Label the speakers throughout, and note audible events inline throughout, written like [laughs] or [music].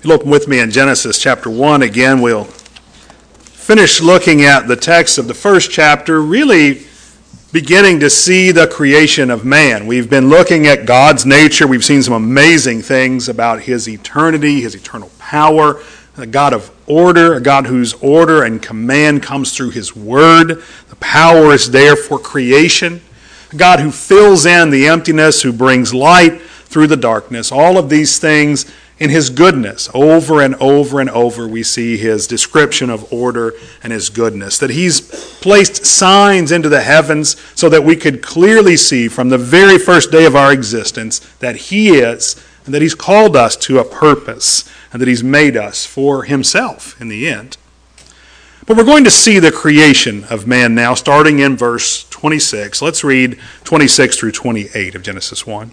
Speaker 1: You'll open with me in Genesis chapter 1 again. We'll finish looking at the text of the first chapter, really beginning to see the creation of man. We've been looking at God's nature. We've seen some amazing things about his eternity, his eternal power, a God of order, a God whose order and command comes through his word. The power is there for creation. A God who fills in the emptiness, who brings light through the darkness. All of these things in his goodness. Over and over and over, we see his description of order and his goodness. That he's placed signs into the heavens so that we could clearly see from the very first day of our existence that he is, and that he's called us to a purpose, and that he's made us for himself in the end. But we're going to see the creation of man now, starting in verse 26. Let's read 26 through 28 of Genesis 1.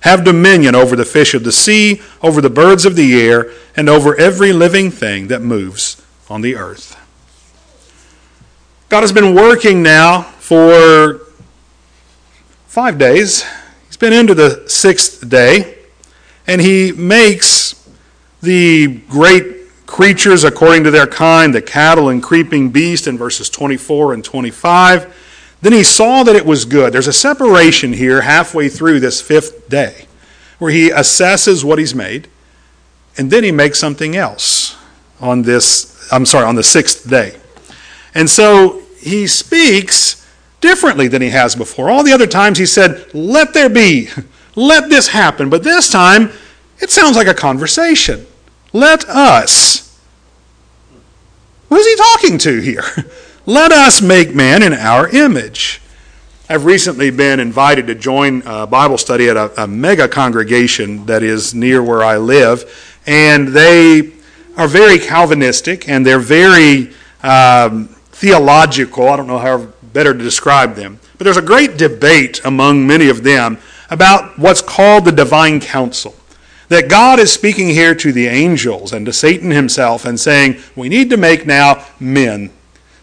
Speaker 1: have dominion over the fish of the sea, over the birds of the air, and over every living thing that moves on the earth. God has been working now for five days. He's been into the sixth day, and he makes the great creatures according to their kind, the cattle and creeping beast in verses 24 and 25. Then he saw that it was good. There's a separation here halfway through this fifth day where he assesses what he's made, and then he makes something else on this, I'm sorry, on the sixth day. And so he speaks differently than he has before. All the other times he said, Let there be, [laughs] let this happen. But this time, it sounds like a conversation. Let us. Who's he talking to here? [laughs] Let us make man in our image. I've recently been invited to join a Bible study at a, a mega congregation that is near where I live, and they are very Calvinistic and they're very um, theological. I don't know how better to describe them. But there's a great debate among many of them about what's called the divine council. That God is speaking here to the angels and to Satan himself and saying, we need to make now men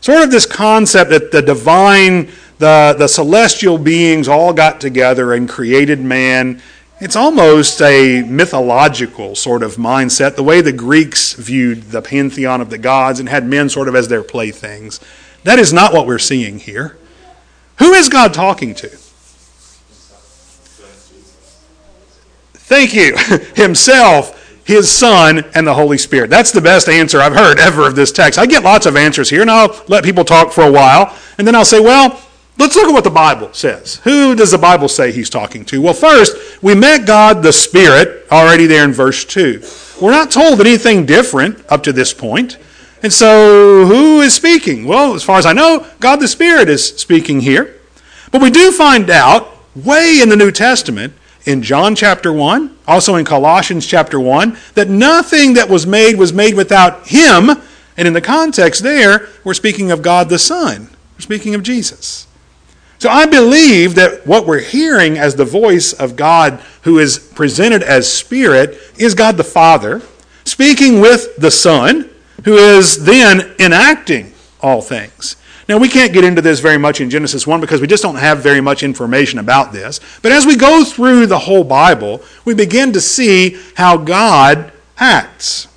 Speaker 1: Sort of this concept that the divine, the, the celestial beings all got together and created man. It's almost a mythological sort of mindset, the way the Greeks viewed the pantheon of the gods and had men sort of as their playthings. That is not what we're seeing here. Who is God talking to? Thank you. [laughs] Himself his Son, and the Holy Spirit. That's the best answer I've heard ever of this text. I get lots of answers here, and I'll let people talk for a while, and then I'll say, well, let's look at what the Bible says. Who does the Bible say he's talking to? Well, first, we met God the Spirit already there in verse 2. We're not told anything different up to this point. And so, who is speaking? Well, as far as I know, God the Spirit is speaking here. But we do find out, way in the New Testament, in John chapter 1, also in Colossians chapter 1, that nothing that was made was made without Him. And in the context there, we're speaking of God the Son. We're speaking of Jesus. So I believe that what we're hearing as the voice of God who is presented as Spirit is God the Father speaking with the Son who is then enacting all things. Now, we can't get into this very much in Genesis 1 because we just don't have very much information about this. But as we go through the whole Bible, we begin to see how God acts.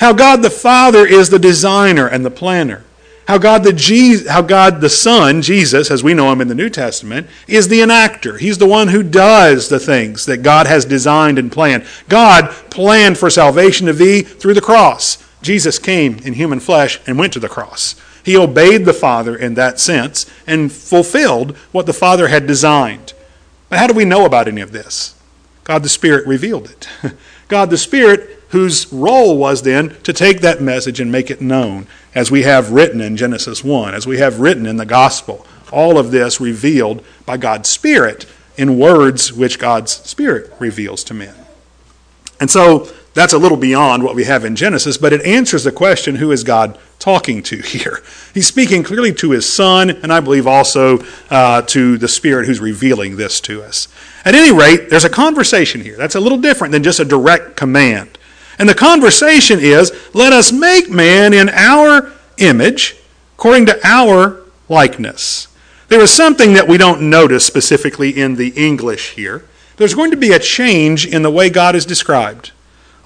Speaker 1: How God the Father is the designer and the planner. How God the, Je- how God the Son, Jesus, as we know him in the New Testament, is the enactor. He's the one who does the things that God has designed and planned. God planned for salvation of thee through the cross. Jesus came in human flesh and went to the cross. He obeyed the Father in that sense and fulfilled what the Father had designed. But how do we know about any of this? God the Spirit revealed it. [laughs] God the Spirit, whose role was then to take that message and make it known, as we have written in Genesis 1, as we have written in the Gospel. All of this revealed by God's Spirit in words which God's Spirit reveals to men. And so that's a little beyond what we have in Genesis, but it answers the question who is God talking to [laughs] here? He's speaking clearly to his son, and I believe also uh, to the Spirit who's revealing this to us. At any rate, there's a conversation here. That's a little different than just a direct command. And the conversation is let us make man in our image, according to our likeness. There is something that we don't notice specifically in the English here. There's going to be a change in the way God is described.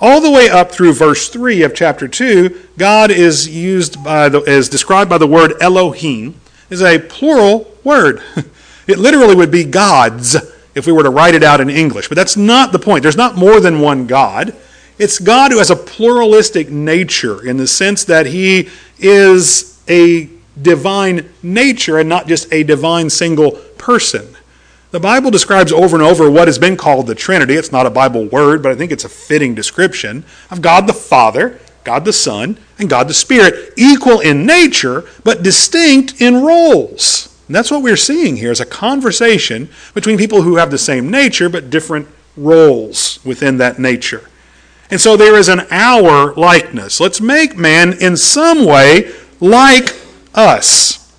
Speaker 1: All the way up through verse 3 of chapter 2, God is used by the, is described by the word Elohim, is a plural word. [laughs] It literally would be gods if we were to write it out in English, but that's not the point. There's not more than one God. It's God who has a pluralistic nature in the sense that he is a divine nature and not just a divine single person. The Bible describes over and over what has been called the Trinity. It's not a Bible word, but I think it's a fitting description of God the Father, God the Son, and God the Spirit, equal in nature, but distinct in roles. And that's what we're seeing here is a conversation between people who have the same nature, but different roles within that nature. And so there is an our likeness. Let's make man in some way like us.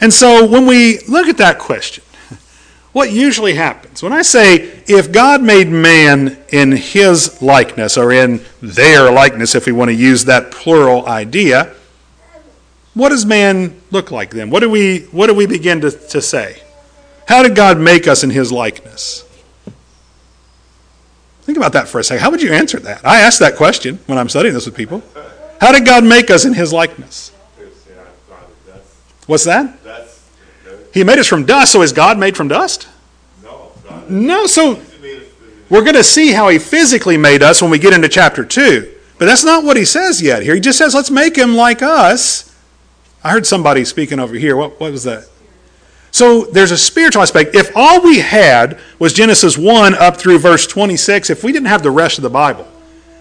Speaker 1: And so when we look at that question, what usually happens when I say, if God made man in his likeness or in their likeness, if we want to use that plural idea, what does man look like then? What do we, what do we begin to, to say? How did God make us in his likeness? Think about that for a second. How would you answer that? I ask that question when I'm studying this with people. How did God make us in his likeness? What's that? He made us from dust, so is God made from dust?
Speaker 2: No.
Speaker 1: No, so we're going to see how he physically made us when we get into chapter 2. But that's not what he says yet here. He just says, let's make him like us. I heard somebody speaking over here. What, what was that? So there's a spiritual aspect. If all we had was Genesis 1 up through verse 26, if we didn't have the rest of the Bible,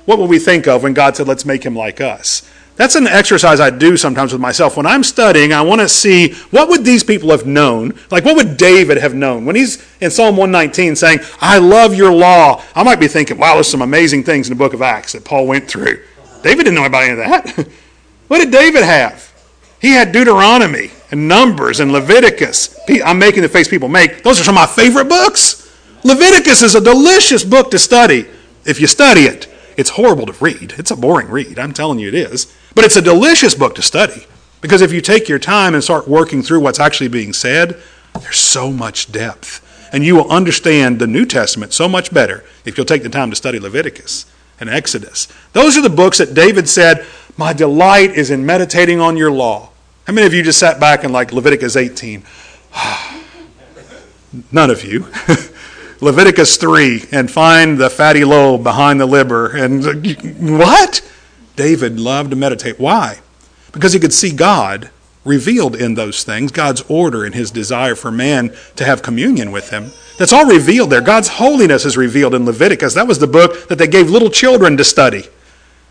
Speaker 1: what would we think of when God said, let's make him like us? That's an exercise I do sometimes with myself. When I'm studying, I want to see what would these people have known? Like what would David have known? When he's in Psalm 119 saying, I love your law, I might be thinking, wow, there's some amazing things in the book of Acts that Paul went through. David didn't know about any of that. [laughs] what did David have? He had Deuteronomy and Numbers and Leviticus. I'm making the face people make. Those are some of my favorite books. Leviticus is a delicious book to study if you study it. It's horrible to read. It's a boring read. I'm telling you it is. But it's a delicious book to study because if you take your time and start working through what's actually being said, there's so much depth. And you will understand the New Testament so much better if you'll take the time to study Leviticus and Exodus. Those are the books that David said, My delight is in meditating on your law. How many of you just sat back and like Leviticus 18? [sighs] None of you. [laughs] Leviticus 3 and find the fatty lobe behind the liver. And uh, what? David loved to meditate. Why? Because he could see God revealed in those things, God's order and his desire for man to have communion with him. That's all revealed there. God's holiness is revealed in Leviticus. That was the book that they gave little children to study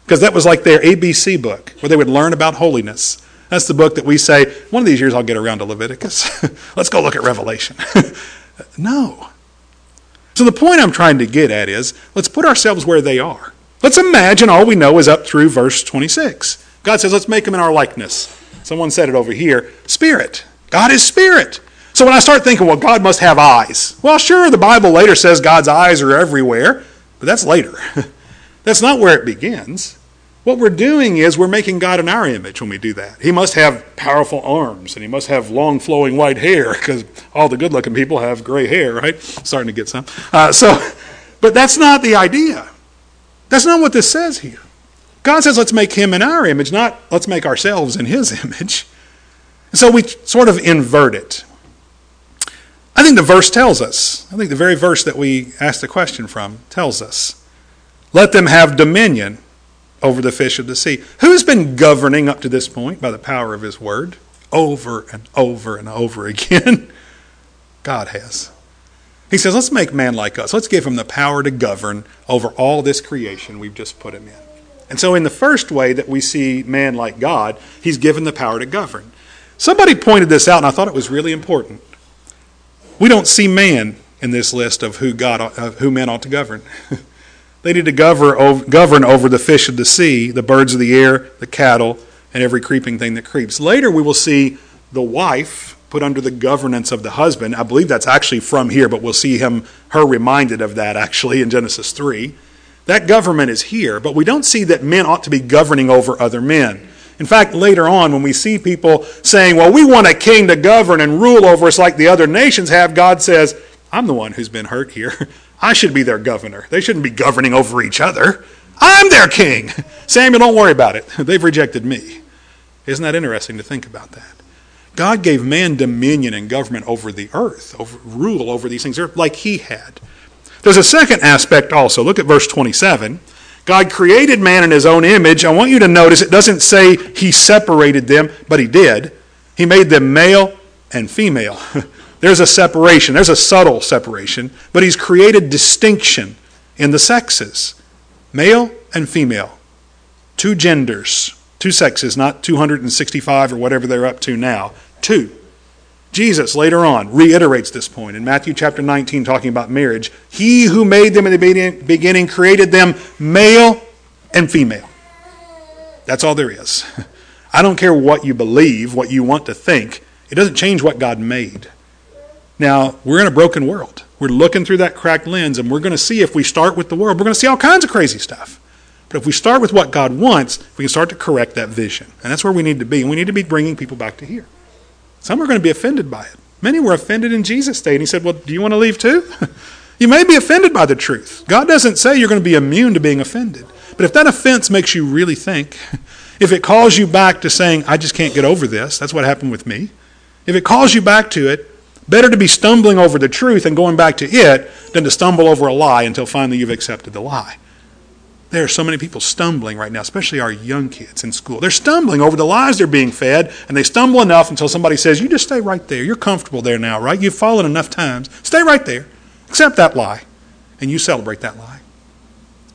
Speaker 1: because that was like their ABC book where they would learn about holiness. That's the book that we say, one of these years I'll get around to Leviticus. [laughs] Let's go look at Revelation. [laughs] no. So the point I'm trying to get at is let's put ourselves where they are. Let's imagine all we know is up through verse 26. God says, let's make him in our likeness. Someone said it over here Spirit. God is spirit. So when I start thinking, well, God must have eyes. Well, sure, the Bible later says God's eyes are everywhere, but that's later. [laughs] that's not where it begins. What we're doing is we're making God in our image when we do that. He must have powerful arms and he must have long flowing white hair because all the good looking people have gray hair, right? Starting to get some. Uh, so, [laughs] but that's not the idea. That's not what this says here. God says, let's make him in our image, not let's make ourselves in his [laughs] image. So we sort of invert it. I think the verse tells us, I think the very verse that we asked the question from tells us, let them have dominion over the fish of the sea. Who's been governing up to this point by the power of his word? Over and over and over [laughs] again. God has. He says, let's make man like us. Let's give him the power to govern over all this creation we've just put him in. And so, in the first way that we see man like God, he's given the power to govern. Somebody pointed this out, and I thought it was really important. We don't see man in this list of who God, uh, of who men ought to govern. [laughs] They need to govern over the fish of the sea, the birds of the air, the cattle, and every creeping thing that creeps. Later, we will see the wife put under the governance of the husband. I believe that's actually from here, but we'll see him her reminded of that actually in Genesis 3. That government is here, but we don't see that men ought to be governing over other men. In fact, later on, when we see people saying, Well, we want a king to govern and rule over us like the other nations have, God says, I'm the one who's been hurt here. [laughs] I should be their governor. They shouldn't be governing over each other. I'm their king. [laughs] Samuel, don't worry about it. [laughs] They've rejected me. Isn't that interesting to think about that? God gave man dominion and government over the earth, over rule over these things, like he had. There's a second aspect also. Look at verse 27. God created man in his own image. I want you to notice it doesn't say he separated them, but he did. He made them male and female. [laughs] There's a separation, there's a subtle separation, but he's created distinction in the sexes male and female, two genders, two sexes, not 265 or whatever they're up to now. Two. Jesus later on reiterates this point in Matthew chapter 19, talking about marriage. He who made them in the beginning created them male and female. That's all there is. [laughs] I don't care what you believe, what you want to think, it doesn't change what God made. Now, we're in a broken world. We're looking through that cracked lens, and we're going to see if we start with the world, we're going to see all kinds of crazy stuff. But if we start with what God wants, we can start to correct that vision. And that's where we need to be. And we need to be bringing people back to here. Some are going to be offended by it. Many were offended in Jesus' day. And he said, Well, do you want to leave too? [laughs] you may be offended by the truth. God doesn't say you're going to be immune to being offended. But if that offense makes you really think, [laughs] if it calls you back to saying, I just can't get over this, that's what happened with me. If it calls you back to it, better to be stumbling over the truth and going back to it than to stumble over a lie until finally you've accepted the lie. There are so many people stumbling right now, especially our young kids in school. They're stumbling over the lies they're being fed, and they stumble enough until somebody says, You just stay right there. You're comfortable there now, right? You've fallen enough times. Stay right there. Accept that lie, and you celebrate that lie.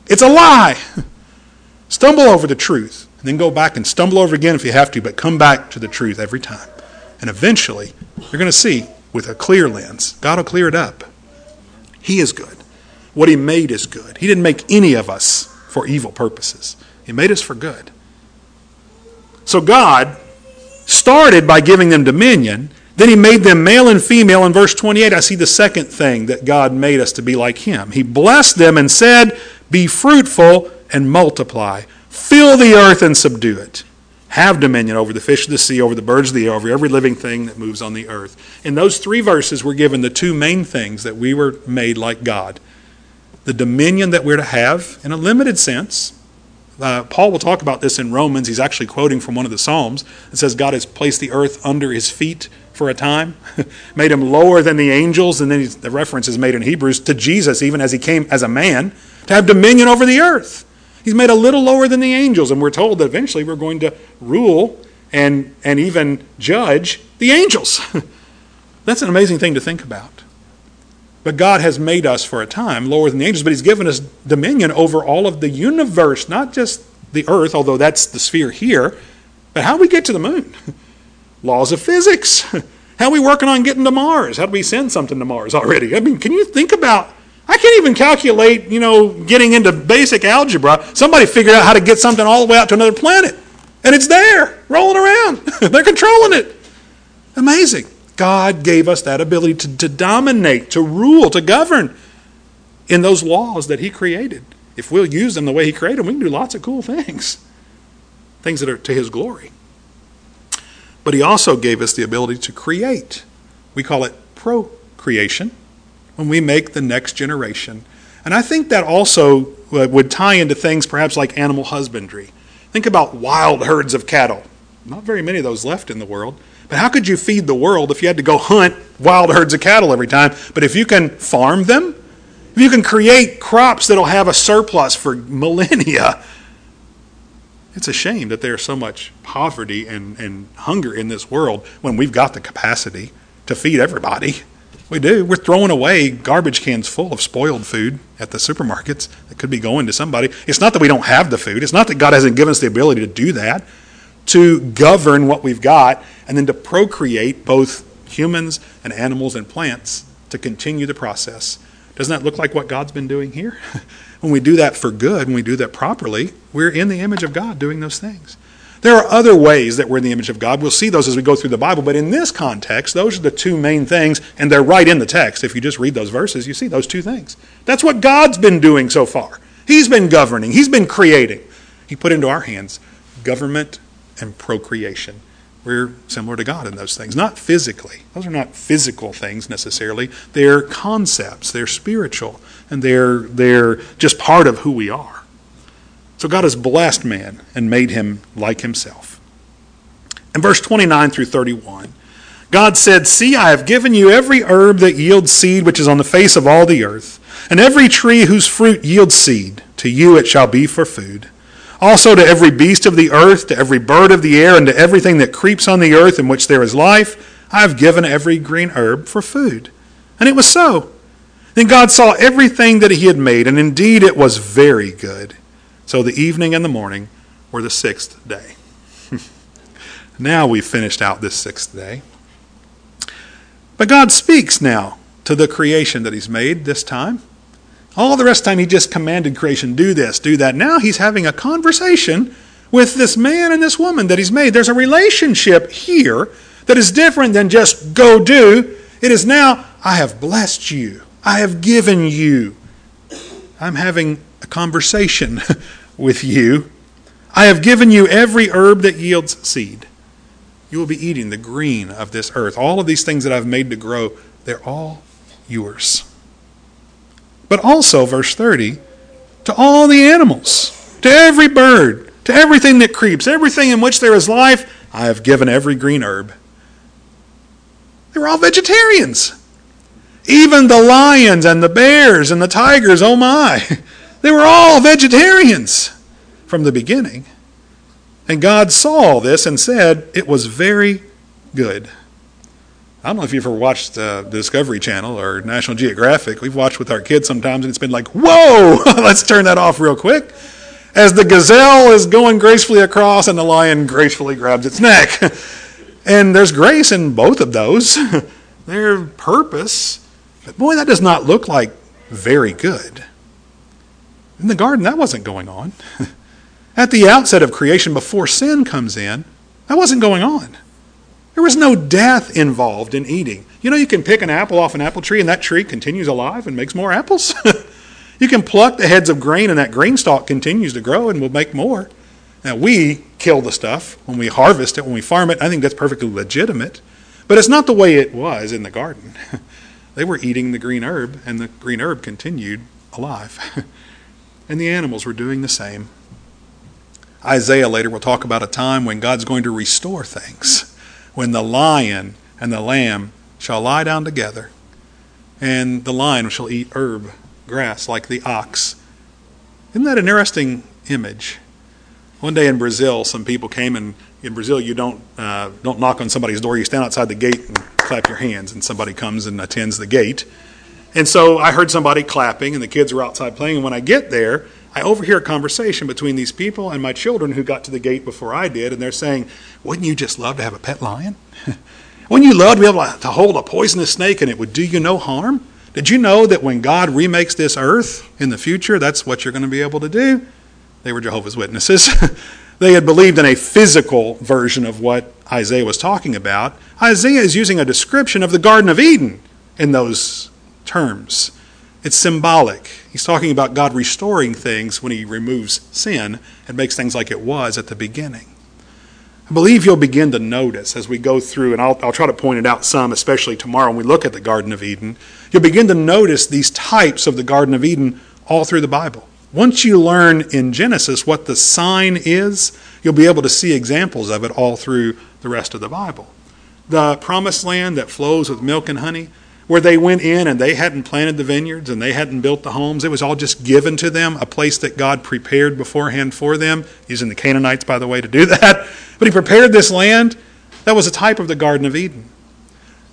Speaker 1: It's a lie. [laughs] stumble over the truth, and then go back and stumble over again if you have to, but come back to the truth every time. And eventually, you're going to see with a clear lens. God will clear it up. He is good. What He made is good. He didn't make any of us for evil purposes. He made us for good. So God started by giving them dominion. Then he made them male and female. In verse 28, I see the second thing that God made us to be like him. He blessed them and said, Be fruitful and multiply, fill the earth and subdue it. Have dominion over the fish of the sea, over the birds of the air, over every living thing that moves on the earth. In those three verses, we're given the two main things that we were made like God the dominion that we're to have in a limited sense. Uh, Paul will talk about this in Romans. He's actually quoting from one of the Psalms. It says, God has placed the earth under his feet for a time, [laughs] made him lower than the angels. And then the reference is made in Hebrews to Jesus, even as he came as a man, to have dominion over the earth. He's made a little lower than the angels. And we're told that eventually we're going to rule and, and even judge the angels. [laughs] That's an amazing thing to think about. But God has made us for a time lower than the angels, but He's given us dominion over all of the universe, not just the earth, although that's the sphere here, but how do we get to the moon. [laughs] Laws of physics. [laughs] How are we working on getting to Mars? How do we send something to Mars already? I mean, can you think about I can't even calculate, you know, getting into basic algebra. Somebody figured out how to get something all the way out to another planet. And it's there, rolling around. [laughs] They're controlling it. Amazing. God gave us that ability to, to dominate, to rule, to govern in those laws that He created. If we'll use them the way He created them, we can do lots of cool things, things that are to His glory. But He also gave us the ability to create. We call it procreation when we make the next generation. And I think that also uh, would tie into things perhaps like animal husbandry. Think about wild herds of cattle. Not very many of those left in the world. But how could you feed the world if you had to go hunt wild herds of cattle every time? But if you can farm them, if you can create crops that'll have a surplus for millennia, it's a shame that there's so much poverty and, and hunger in this world when we've got the capacity to feed everybody. We do. We're throwing away garbage cans full of spoiled food at the supermarkets that could be going to somebody. It's not that we don't have the food. It's not that God hasn't given us the ability to do that to govern what we've got, and then to procreate both humans and animals and plants to continue the process, Doesn't that look like what God's been doing here? [laughs] when we do that for good, when we do that properly, we're in the image of God doing those things. There are other ways that we're in the image of God. We'll see those as we go through the Bible, but in this context, those are the two main things, and they're right in the text. If you just read those verses, you see those two things. That's what God's been doing so far. He's been governing, He's been creating. He put into our hands government and procreation. We're similar to God in those things. Not physically. Those are not physical things necessarily. They're concepts. They're spiritual. And they're, they're just part of who we are. So God has blessed man and made him like himself. In verse 29 through 31, God said, See, I have given you every herb that yields seed which is on the face of all the earth, and every tree whose fruit yields seed. To you it shall be for food. Also to every beast of the earth, to every bird of the air, and to everything that creeps on the earth in which there is life, I have given every green herb for food. And it was so. Then God saw everything that he had made, and indeed it was very good. So the evening and the morning were the sixth day. [laughs] now we've finished out this sixth day. But God speaks now to the creation that he's made this time. All the rest of the time, he just commanded creation do this, do that. Now he's having a conversation with this man and this woman that he's made. There's a relationship here that is different than just go do. It is now, I have blessed you, I have given you. I'm having a conversation [laughs] with you. I have given you every herb that yields seed. You will be eating the green of this earth. All of these things that I've made to grow, they're all yours but also, verse 30, to all the animals, to every bird, to everything that creeps, everything in which there is life, I have given every green herb. They were all vegetarians. Even the lions and the bears and the tigers, oh my, [laughs] they were all vegetarians from the beginning. And God saw all this and said, It was very good. I don't know if you've ever watched uh, Discovery Channel or National Geographic. We've watched with our kids sometimes, and it's been like, whoa, [laughs] let's turn that off real quick. As the gazelle is going gracefully across, and the lion gracefully grabs its neck. [laughs] and there's grace in both of those, [laughs] their purpose. But boy, that does not look like very good. In the garden, that wasn't going on. At the outset of creation, before sin comes in, that wasn't going on. There was no death involved in eating. You know, you can pick an apple off an apple tree and that tree continues alive and makes more apples. [laughs] you can pluck the heads of grain and that grain stalk continues to grow and will make more. Now, we kill the stuff when we harvest it, when we farm it. I think that's perfectly legitimate. But it's not the way it was in the garden. [laughs] they were eating the green herb, and the green herb continued alive. [laughs] and the animals were doing the same. Isaiah later will talk about a time when God's going to restore things when the lion and the lamb shall lie down together, and the lion shall eat herb, grass, like the ox. Isn't that an interesting image? One day in Brazil, some people came, and in Brazil, you don't uh, don't knock on somebody's door. You stand outside the gate and clap your hands, and somebody comes and attends the gate. And so I heard somebody clapping, and the kids were outside playing. And when I get there, I overhear a conversation between these people and my children who got to the gate before I did, and they're saying, Wouldn't you just love to have a pet lion? [laughs] Wouldn't you love to be able to hold a poisonous snake and it would do you no harm? Did you know that when God remakes this earth in the future, that's what you're going to be able to do? They were Jehovah's Witnesses. [laughs] they had believed in a physical version of what Isaiah was talking about. Isaiah is using a description of the Garden of Eden in those terms. It's symbolic. He's talking about God restoring things when he removes sin and makes things like it was at the beginning. I believe you'll begin to notice as we go through, and I'll, I'll try to point it out some, especially tomorrow when we look at the Garden of Eden. You'll begin to notice these types of the Garden of Eden all through the Bible. Once you learn in Genesis what the sign is, you'll be able to see examples of it all through the rest of the Bible. The promised land that flows with milk and honey, where they went in and they hadn't planted the vineyards and they hadn't built the homes. It was all just given to them, a place that God prepared beforehand for them, using the Canaanites, by the way, to do [laughs] that. But He prepared this land. That was a type of the Garden of Eden.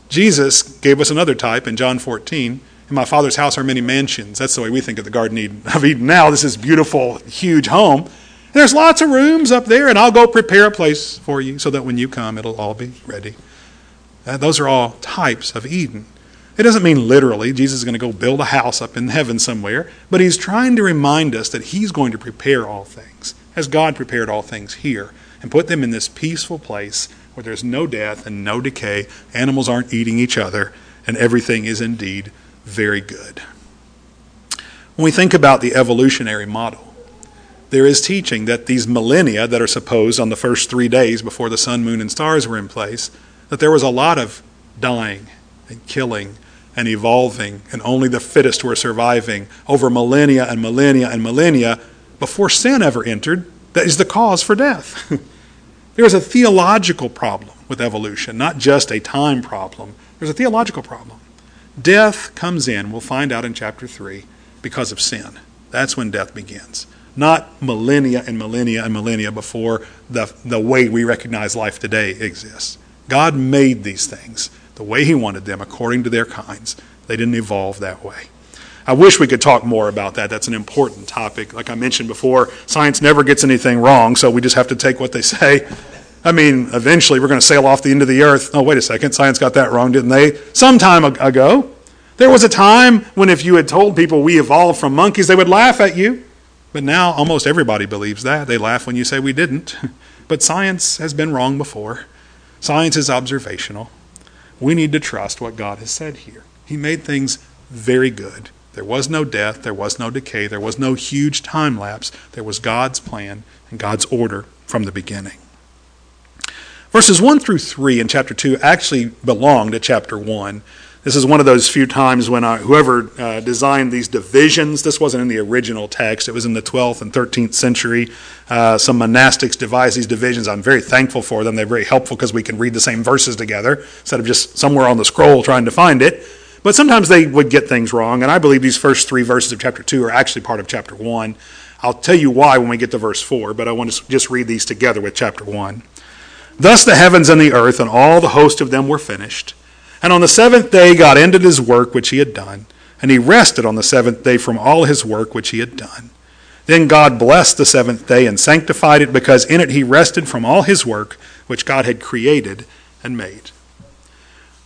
Speaker 1: Jesus gave us another type in John 14. In my Father's house are many mansions. That's the way we think of the Garden [laughs] of Eden now. This is beautiful, huge home. And there's lots of rooms up there, and I'll go prepare a place for you so that when you come, it'll all be ready. Uh, those are all types of Eden. It doesn't mean literally Jesus is going to go build a house up in heaven somewhere, but he's trying to remind us that he's going to prepare all things, as God prepared all things here, and put them in this peaceful place where there's no death and no decay, animals aren't eating each other, and everything is indeed very good. When we think about the evolutionary model, there is teaching that these millennia that are supposed on the first three days before the sun, moon, and stars were in place, that there was a lot of dying and killing and evolving, and only the fittest were surviving over millennia and millennia and millennia before sin ever entered. That is the cause for death. [laughs] There's a theological problem with evolution, not just a time problem. There's a theological problem. Death comes in, we'll find out in chapter 3, because of sin. That's when death begins. Not millennia and millennia and millennia before the, the way we recognize life today exists. God made these things the way He wanted them according to their kinds. They didn't evolve that way. I wish we could talk more about that. That's an important topic. Like I mentioned before, science never gets anything wrong, so we just have to take what they say. I mean, eventually we're going to sail off the end of the earth. Oh, wait a second. Science got that wrong, didn't they? Some time ago. There was a time when if you had told people we evolved from monkeys, they would laugh at you. But now almost everybody believes that. They laugh when you say we didn't. [laughs] But science has been wrong before. Science is observational. We need to trust what God has said here. He made things very good. There was no death, there was no decay, there was no huge time lapse. There was God's plan and God's order from the beginning. Verses 1 through 3 in chapter 2 actually belong to chapter 1. This is one of those few times when I, whoever uh, designed these divisions, this wasn't in the original text, it was in the 12th and 13th century. Uh, some monastics devised these divisions. I'm very thankful for them. They're very helpful because we can read the same verses together instead of just somewhere on the scroll trying to find it. But sometimes they would get things wrong, and I believe these first three verses of chapter 2 are actually part of chapter 1. I'll tell you why when we get to verse 4, but I want to just read these together with chapter 1. Thus the heavens and the earth and all the host of them were finished. And on the seventh day, God ended his work which he had done, and he rested on the seventh day from all his work which he had done. Then God blessed the seventh day and sanctified it, because in it he rested from all his work which God had created and made.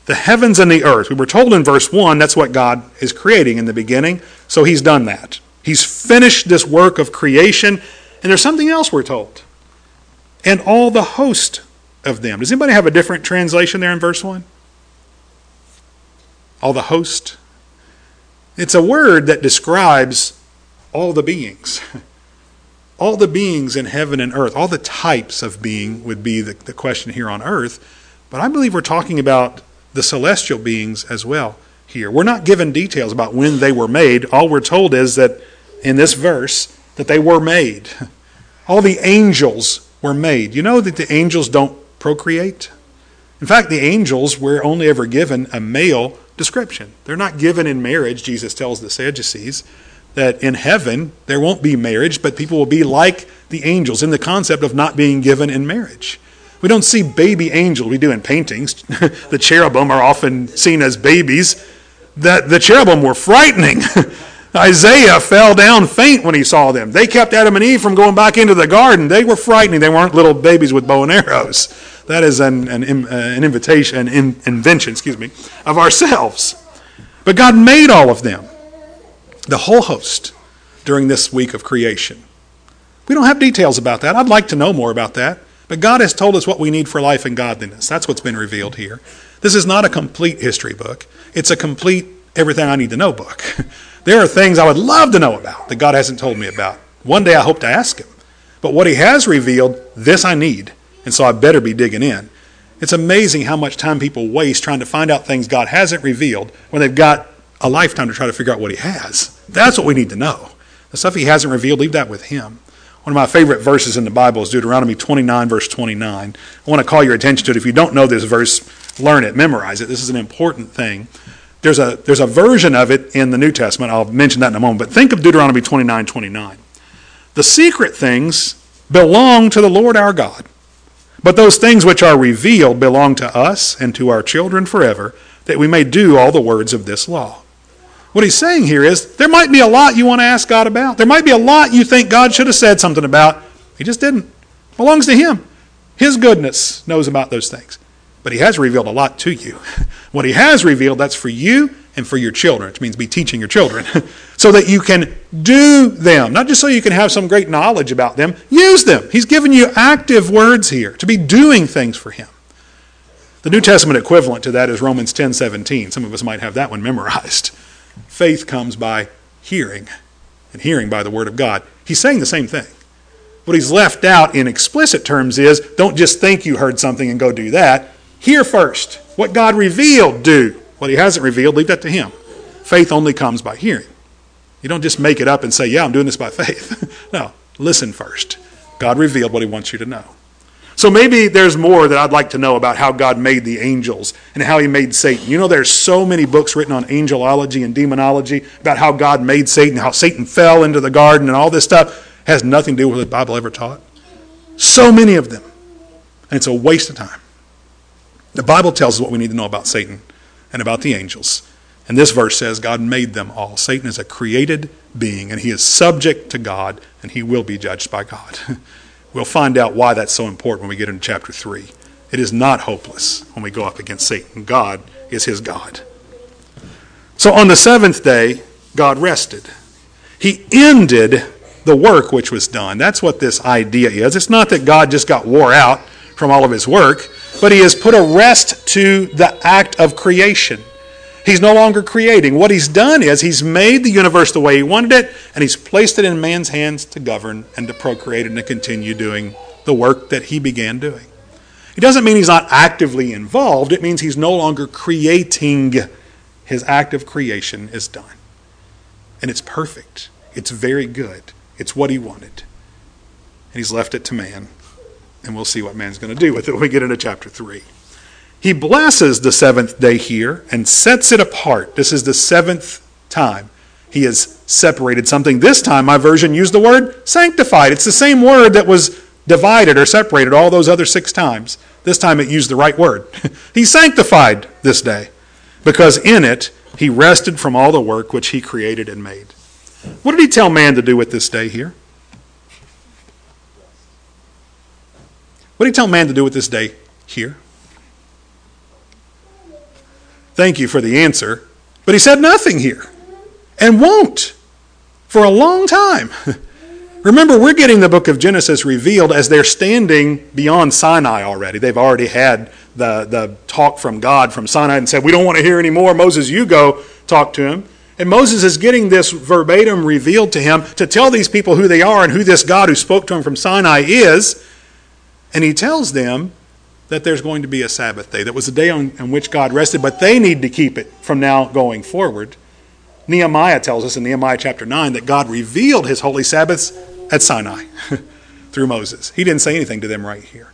Speaker 1: The heavens and the earth. We were told in verse 1 that's what God is creating in the beginning, so he's done that. He's finished this work of creation, and there's something else we're told. And all the host of them. Does anybody have a different translation there in verse 1? All the host. It's a word that describes all the beings. [laughs] All the beings in heaven and earth, all the types of being would be the, the question here on earth. But I believe we're talking about the celestial beings as well here. We're not given details about when they were made. All we're told is that in this verse that they were made. [laughs] All the angels were made. You know that the angels don't procreate? In fact, the angels were only ever given a male description. They're not given in marriage, Jesus tells the Sadducees, that in heaven there won't be marriage, but people will be like the angels in the concept of not being given in marriage. We don't see baby angels, we do in paintings. [laughs] the cherubim are often seen as babies. That the cherubim were frightening. [laughs] Isaiah fell down faint when he saw them. They kept Adam and Eve from going back into the garden. They were frightening. They weren't little babies with bow and arrows. That is an, an, uh, an invitation, an invention, excuse me, of ourselves. But God made all of them, the whole host, during this week of creation. We don't have details about that. I'd like to know more about that. But God has told us what we need for life and godliness. That's what's been revealed here. This is not a complete history book, it's a complete everything I need to know book. [laughs] there are things I would love to know about that God hasn't told me about. One day I hope to ask Him. But what He has revealed, this I need and so I better be digging in. It's amazing how much time people waste trying to find out things God hasn't revealed when they've got a lifetime to try to figure out what He has. That's what we need to know. The stuff He hasn't revealed, leave that with Him. One of my favorite verses in the Bible is Deuteronomy 29, verse 29. I want to call your attention to it. If you don't know this verse, learn it, memorize it. This is an important thing. There's a, there's a version of it in the New Testament. I'll mention that in a moment. But think of Deuteronomy 29, 29. The secret things belong to the Lord our God but those things which are revealed belong to us and to our children forever, that we may do all the words of this law. What he's saying here is there might be a lot you want to ask God about. There might be a lot you think God should have said something about. He just didn't. It belongs to him. His goodness knows about those things. but he has revealed a lot to you. [laughs] What he has revealed, that's for you and for your children, which means be teaching your children, [laughs] so that you can do them. Not just so you can have some great knowledge about them, use them. He's given you active words here to be doing things for him. The New Testament equivalent to that is Romans 10 17. Some of us might have that one memorized. [laughs] Faith comes by hearing, and hearing by the Word of God. He's saying the same thing. What he's left out in explicit terms is don't just think you heard something and go do that. Hear first. What God revealed, do. What he hasn't revealed, leave that to him. Faith only comes by hearing. You don't just make it up and say, yeah, I'm doing this by faith. [laughs] no, listen first. God revealed what he wants you to know. So maybe there's more that I'd like to know about how God made the angels and how he made Satan. You know, there's so many books written on angelology and demonology about how God made Satan, how Satan fell into the garden and all this stuff has nothing to do with what the Bible ever taught. So many of them. And it's a waste of time. The Bible tells us what we need to know about Satan and about the angels. And this verse says God made them all. Satan is a created being, and he is subject to God, and he will be judged by God. [laughs] we'll find out why that's so important when we get into chapter 3. It is not hopeless when we go up against Satan. God is his God. So on the seventh day, God rested. He ended the work which was done. That's what this idea is. It's not that God just got wore out from all of his work, but he has put a rest to the act of creation. He's no longer creating. What he's done is he's made the universe the way he wanted it, and he's placed it in man's hands to govern and to procreate and to continue doing the work that he began doing. It doesn't mean he's not actively involved, it means he's no longer creating. His act of creation is done. And it's perfect, it's very good. It's what he wanted. And he's left it to man. And we'll see what man's going to do with it when we get into chapter 3. He blesses the seventh day here and sets it apart. This is the seventh time he has separated something. This time, my version used the word sanctified. It's the same word that was divided or separated all those other six times. This time it used the right word. [laughs] he sanctified this day because in it he rested from all the work which he created and made. What did he tell man to do with this day here? What did he tell man to do with this day here? Thank you for the answer. But he said nothing here and won't for a long time. [laughs] Remember, we're getting the book of Genesis revealed as they're standing beyond Sinai already. They've already had the, the talk from God from Sinai and said, We don't want to hear anymore. Moses, you go talk to him. And Moses is getting this verbatim revealed to him to tell these people who they are and who this God who spoke to him from Sinai is. And he tells them that there's going to be a Sabbath day. That was the day on, on which God rested, but they need to keep it from now going forward. Nehemiah tells us in Nehemiah chapter 9 that God revealed his holy Sabbaths at Sinai [laughs] through Moses. He didn't say anything to them right here.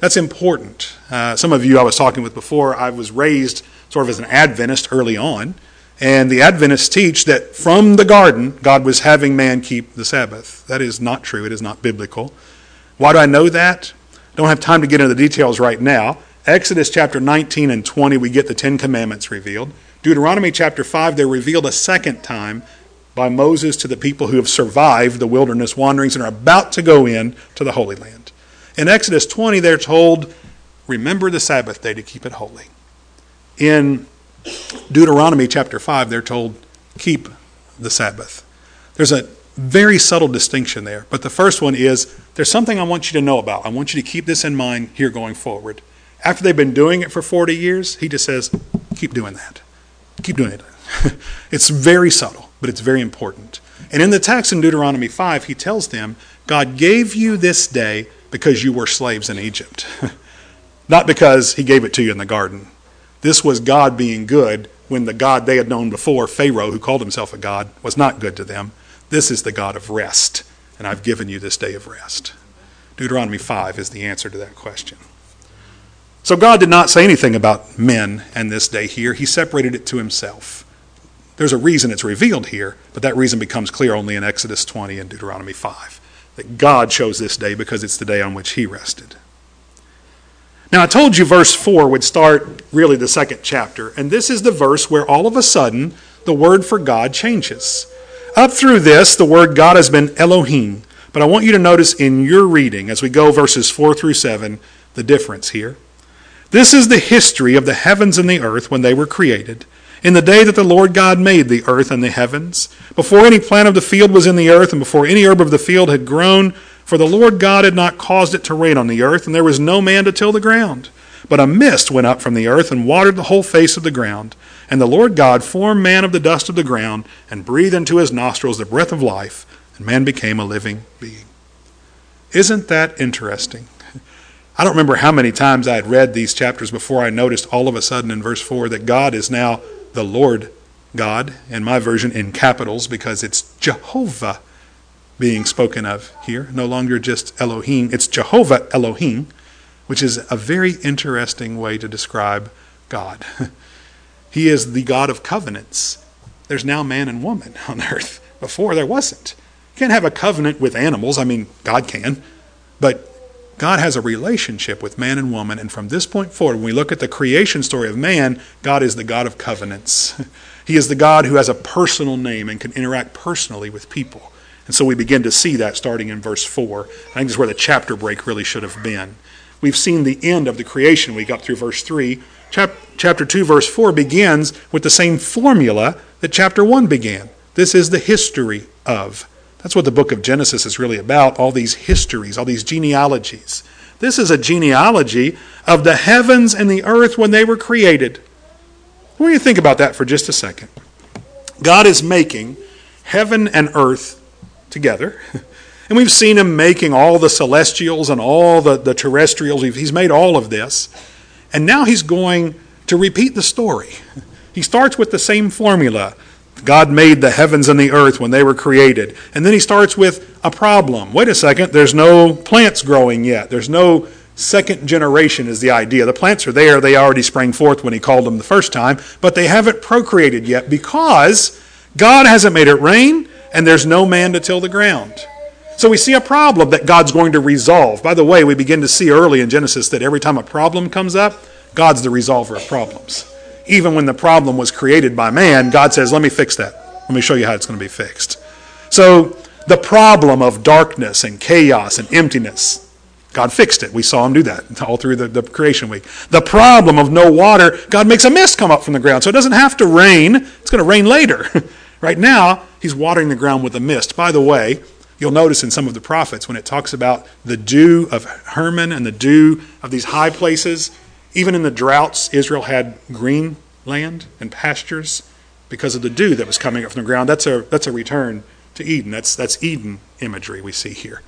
Speaker 1: That's important. Uh, some of you I was talking with before, I was raised sort of as an Adventist early on. And the Adventists teach that from the garden, God was having man keep the Sabbath. That is not true. It is not biblical. Why do I know that? Don't have time to get into the details right now. Exodus chapter 19 and 20, we get the Ten Commandments revealed. Deuteronomy chapter 5, they're revealed a second time by Moses to the people who have survived the wilderness wanderings and are about to go in to the Holy Land. In Exodus 20, they're told, remember the Sabbath day to keep it holy. In Deuteronomy chapter 5, they're told, keep the Sabbath. There's a very subtle distinction there. But the first one is there's something I want you to know about. I want you to keep this in mind here going forward. After they've been doing it for 40 years, he just says, keep doing that. Keep doing it. [laughs] it's very subtle, but it's very important. And in the text in Deuteronomy 5, he tells them, God gave you this day because you were slaves in Egypt, [laughs] not because he gave it to you in the garden. This was God being good when the God they had known before, Pharaoh, who called himself a God, was not good to them. This is the God of rest, and I've given you this day of rest. Deuteronomy 5 is the answer to that question. So God did not say anything about men and this day here. He separated it to himself. There's a reason it's revealed here, but that reason becomes clear only in Exodus 20 and Deuteronomy 5. That God chose this day because it's the day on which he rested. Now, I told you verse 4 would start really the second chapter, and this is the verse where all of a sudden the word for God changes. Up through this, the word God has been Elohim, but I want you to notice in your reading as we go verses 4 through 7 the difference here. This is the history of the heavens and the earth when they were created. In the day that the Lord God made the earth and the heavens, before any plant of the field was in the earth, and before any herb of the field had grown, for the Lord God had not caused it to rain on the earth, and there was no man to till the ground. But a mist went up from the earth and watered the whole face of the ground. And the Lord God formed man of the dust of the ground, and breathed into his nostrils the breath of life, and man became a living being. Isn't that interesting? I don't remember how many times I had read these chapters before I noticed all of a sudden in verse 4 that God is now the Lord God, in my version in capitals, because it's Jehovah being spoken of here, no longer just Elohim. It's Jehovah Elohim, which is a very interesting way to describe God. [laughs] he is the God of covenants. There's now man and woman [laughs] on earth. Before there wasn't. You can't have a covenant with animals. I mean, God can. But God has a relationship with man and woman, and from this point forward, when we look at the creation story of man, God is the God of covenants. [laughs] He is the God who has a personal name and can interact personally with people. And so we begin to see that starting in verse 4. I think this is where the chapter break really should have been. We've seen the end of the creation week up through verse 3. Chap- chapter 2, verse 4 begins with the same formula that chapter 1 began. This is the history of. That's what the book of Genesis is really about all these histories, all these genealogies. This is a genealogy of the heavens and the earth when they were created. What do you think about that for just a second? God is making heaven and earth together. [laughs] And we've seen him making all the celestials and all the, the terrestrials. He's made all of this. And now he's going to repeat the story. He starts with the same formula God made the heavens and the earth when they were created. And then he starts with a problem. Wait a second, there's no plants growing yet. There's no second generation, is the idea. The plants are there, they already sprang forth when he called them the first time, but they haven't procreated yet because God hasn't made it rain and there's no man to till the ground. So we see a problem that God's going to resolve. By the way, we begin to see early in Genesis that every time a problem comes up, God's the resolver of problems even when the problem was created by man, God says, Let me fix that. Let me show you how it's going to be fixed. So, the problem of darkness and chaos and emptiness, God fixed it. We saw him do that all through the, the, creation week. The problem of no water, God makes a mist come up from the ground. So it doesn't have to rain. It's going to rain later. [laughs] right now, he's watering the ground with a mist. By the way, you'll notice in some of the prophets when it talks about the dew of Hermon and the dew of these high places, even in the droughts, Israel had green land and pastures because of the dew that was coming up from the ground. That's a, that's a return to Eden. That's, that's Eden imagery we see here.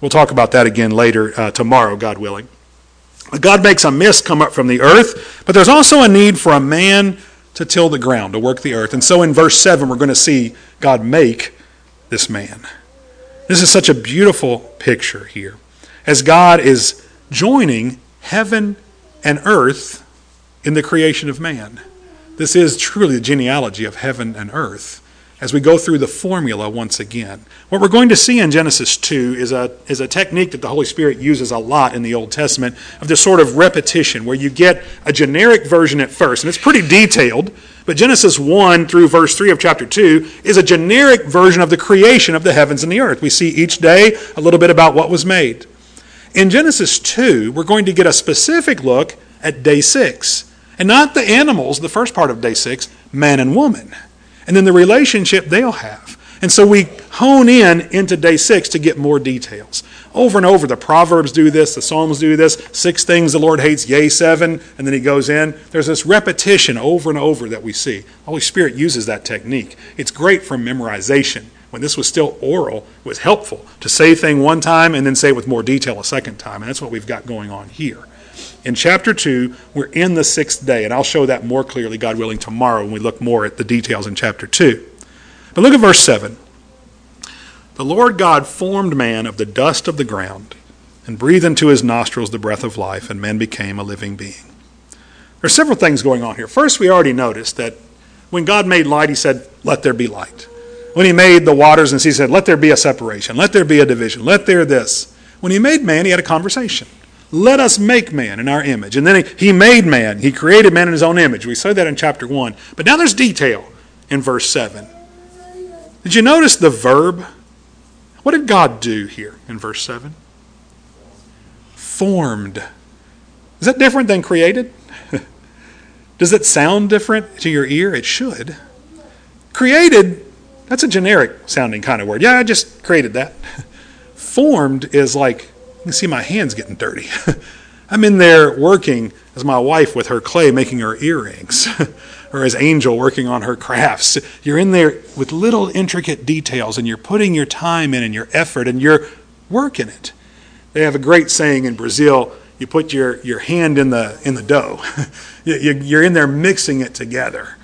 Speaker 1: We'll talk about that again later uh, tomorrow, God willing. God makes a mist come up from the earth, but there's also a need for a man to till the ground, to work the earth. And so in verse 7, we're going to see God make this man. This is such a beautiful picture here. As God is joining heaven and earth in the creation of man. This is truly the genealogy of heaven and earth as we go through the formula once again. What we're going to see in Genesis 2 is a, is a technique that the Holy Spirit uses a lot in the Old Testament of this sort of repetition where you get a generic version at first, and it's pretty detailed, but Genesis 1 through verse 3 of chapter 2 is a generic version of the creation of the heavens and the earth. We see each day a little bit about what was made. In Genesis 2, we're going to get a specific look at day 6. And not the animals, the first part of day 6, man and woman. And then the relationship they'll have. And so we hone in into day 6 to get more details. Over and over, the Proverbs do this, the Psalms do this. Six things the Lord hates, yea, seven. And then he goes in. There's this repetition over and over that we see. Holy Spirit uses that technique. It's great for memorization when this was still oral, it was helpful to say thing one time and then say it with more detail a second time. And that's what we've got going on here. In chapter 2, we're in the sixth day, and I'll show that more clearly, God willing, tomorrow when we look more at the details in chapter 2. But look at verse 7. The Lord God formed man of the dust of the ground and breathed into his nostrils the breath of life, and man became a living being. There are several things going on here. First, we already noticed that when God made light, he said, Let there be light. When he made the waters and sea, he said, Let there be a separation, let there be a division, let there this. When he made man, he had a conversation. Let us make man in our image. And then he, made man. He created man in his own image. We saw that in chapter 1. But now there's detail in verse 7. Did you notice the verb? What did God do here in verse 7? Formed. Is that different than created? [laughs] Does it sound different to your ear? It should. Created, that's a generic sounding kind of word. Yeah, I just created that. [laughs] Formed is like, can see my hands getting dirty. [laughs] I'm in there working as my wife with her clay making her earrings, [laughs] or as Angel working on her crafts. You're in there with little intricate details and you're putting your time in and your effort and you're working it. They have a great saying in Brazil you put your, your hand in the, in the dough, [laughs] you, are in there mixing it together.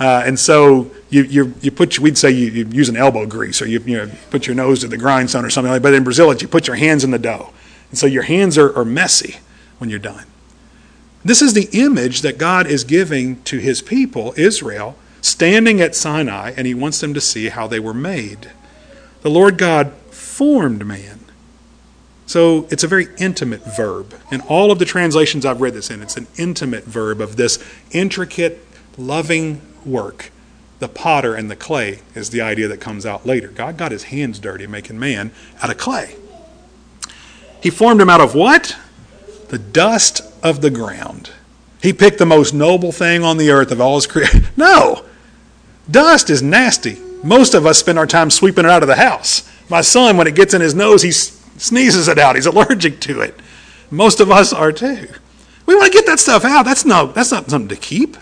Speaker 1: Uh, and so you, you, you put, we'd say you, you use an elbow grease or you, you know, put your nose to the grindstone or something like that. But in Brazil, it's you put your hands in the dough. And so your hands are, are messy when you're done. This is the image that God is giving to his people, Israel, standing at Sinai, and he wants them to see how they were made. The Lord God formed man. So it's a very intimate verb. In all of the translations I've read this in, it's an intimate verb of this intricate, loving work. The potter and the clay is the idea that comes out later. God got his hands dirty making man out of clay. He formed him out of what? the dust of the ground. He picked the most noble thing on the earth of all his creation. [laughs] No! Dust is nasty. Most of us spend our time sweeping it out of the house. My son, when it gets in his nose, he sneezes it out. He's allergic to it. Most of us are too. We want to get that stuff out. That's no, that's not something to keep.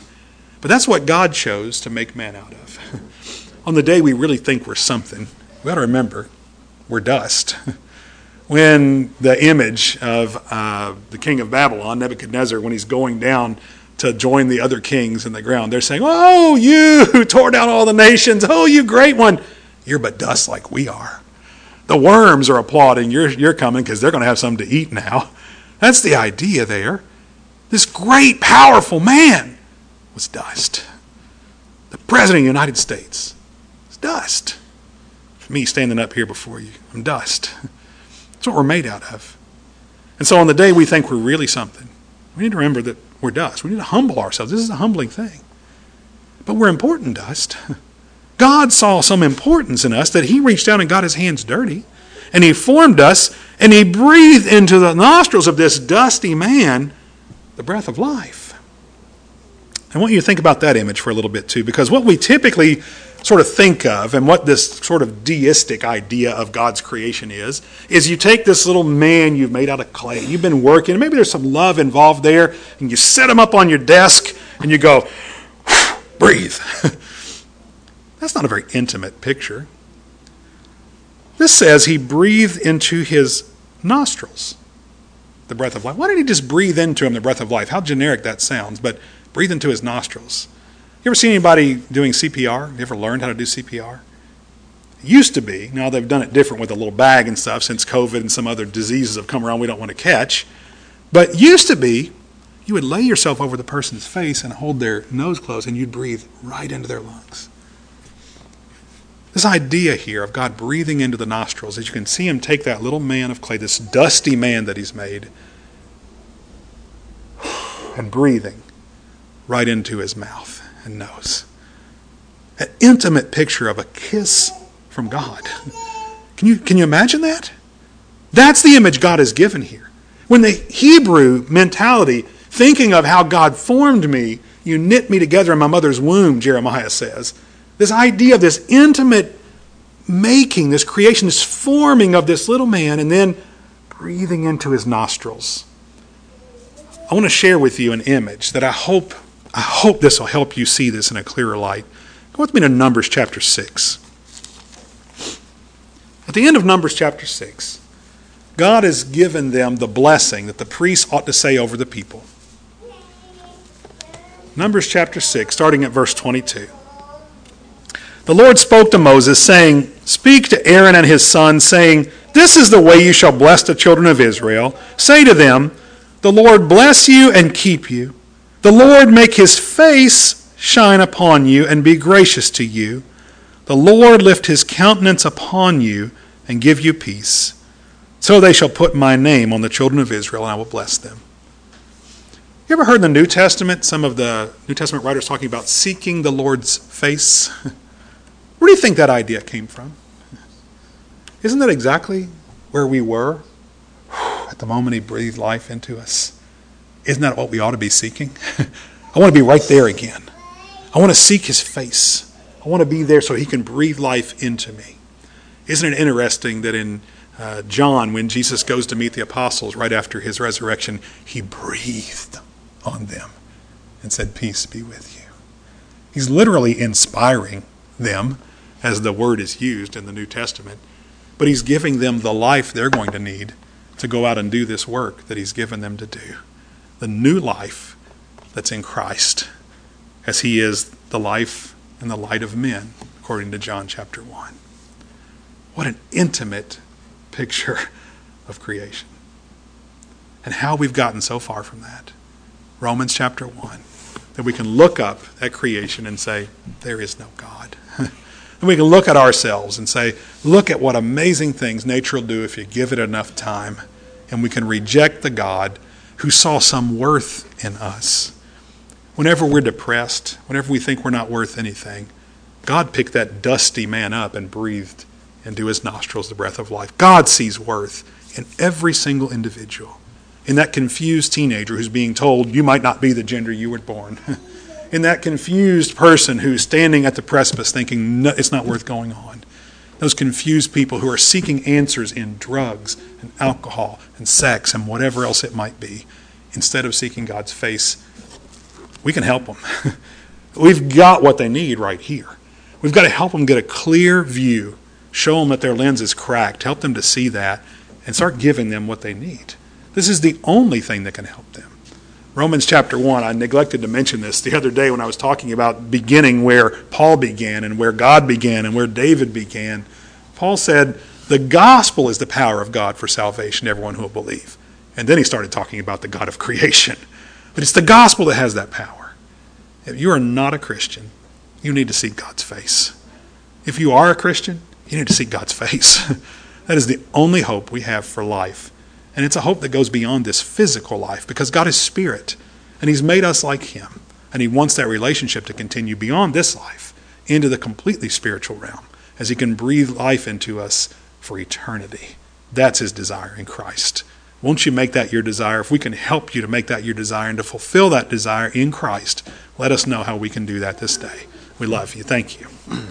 Speaker 1: But that's what God chose to make man out of. [laughs] on the day we really think we're something, we got to remember we're dust. [laughs] when the image of uh, the king of Babylon, Nebuchadnezzar, when he's going down to join the other kings in the ground, they're saying, Oh, you who tore down all the nations, oh, you great one, you're but dust like we are. The worms are applauding you're, you're coming because they're going to have something to eat now. [laughs] That's the idea there. This great, powerful man was dust. The President of the United States is dust. Me standing up here before you, I'm dust. That's what we're made out of. And so on the day we think we're really something, we need to remember that we're dust. We need to humble ourselves. This is a humbling thing. But we're important dust. [laughs] God saw some importance in us that He reached down and got His hands dirty. And He formed us and He breathed into the nostrils of this dusty man the breath of life. I want you to think about that image for a little bit too, because what we typically sort of think of and what this sort of deistic idea of God's creation is, is you take this little man you've made out of clay, you've been working, maybe there's some love involved there, and you set him up on your desk and you go, [sighs] breathe. [laughs] That's not a very intimate picture. This says he breathed into his nostrils the breath of life. Why didn't he just breathe into him the breath of life? How generic that sounds, but breathe into his nostrils. You ever seen anybody doing CPR? You ever learned how to do CPR? It used to be. Now they've done it different with a little bag and stuff since COVID and some other diseases have come around we don't want to catch. But used to be, you would lay yourself over the person's face and hold their nose closed and you'd breathe right into their lungs. This idea here of God breathing into the nostrils, as you can see him take that little man of clay, this dusty man that he's made, [sighs] and breathing right into his mouth and nose. An intimate picture of a kiss from God. Can you, can you imagine that? That's the image God has given here. When the Hebrew mentality, thinking of how God formed me, you knit me together in my mother's womb, Jeremiah says. This idea of this intimate making, this creation, this forming of this little man, and then breathing into his nostrils. I want to share with you an image that I hope I hope this will help you see this in a clearer light. Go with me to Numbers chapter 6. At the end of Numbers chapter 6, God has given them the blessing that the priests ought to say over the people. Numbers chapter 6, starting at verse 22. The Lord spoke to Moses, saying, Speak to Aaron and his sons, saying, This is the way you shall bless the children of Israel. Say to them, The Lord bless you and keep you. The Lord make his face shine upon you and be gracious to you. The Lord lift his countenance upon you and give you peace. So they shall put my name on the children of Israel, and I will bless them. You ever heard in the New Testament some of the New Testament writers talking about seeking the Lord's face? [laughs] Where do you think that idea came from? Isn't that exactly where we were [sighs] at the moment He breathed life into us? Isn't that what we ought to be seeking? [laughs] I want to be right there again. I want to seek his face. I want to be there so he can breathe life into me. Isn't it interesting that in uh, John, when Jesus goes to meet the apostles right after his resurrection, he breathed on them and said, Peace be with you. He's literally inspiring them, as the word is used in the New Testament, but he's giving them the life they're going to need to go out and do this work that he's given them to do. The new life that's in Christ, as he is the life and the light of men, according to John chapter 1. What an intimate picture [laughs] of creation. And how we've gotten so far from that. Romans chapter 1. That we can look up at creation and say, there is no God. [laughs] and we can look at ourselves and say, look at what amazing things nature will do if you give it enough time. And we can reject the God who saw some worth in us. Whenever we're depressed, whenever we think we're not worth anything, God picked that dusty man up and breathed into his nostrils the breath of life. God sees worth in every single individual. In that confused teenager who's being told, you might not be the gender you were born. [laughs] in that confused person who's standing at the precipice thinking no, it's not worth going on. Those confused people who are seeking answers in drugs and alcohol and sex and whatever else it might be, instead of seeking God's face, we can help them. [laughs] We've got what they need right here. We've got to help them get a clear view show them that their lens is cracked, help them to see that, and start giving them what they need. This is the only thing that can help them. Romans chapter 1, I neglected to mention this the other day when I was talking about beginning where Paul began and where God began and where David began. Paul said, The gospel is the power of God for salvation to everyone who will believe. And then he started talking about the God of creation. But it's the gospel that has that power. If you are not a Christian, you need to seek God's face. If you are a Christian, you need to seek God's face. [laughs] that is the only hope we have for life. And it's a hope that goes beyond this physical life because God is spirit and He's made us like Him. And He wants that relationship to continue beyond this life into the completely spiritual realm as He can breathe life into us for eternity. That's His desire in Christ. Won't you make that your desire? If we can help you to make that your desire and to fulfill that desire in Christ, let us know how we can do that this day. We love you. Thank you. [clears throat]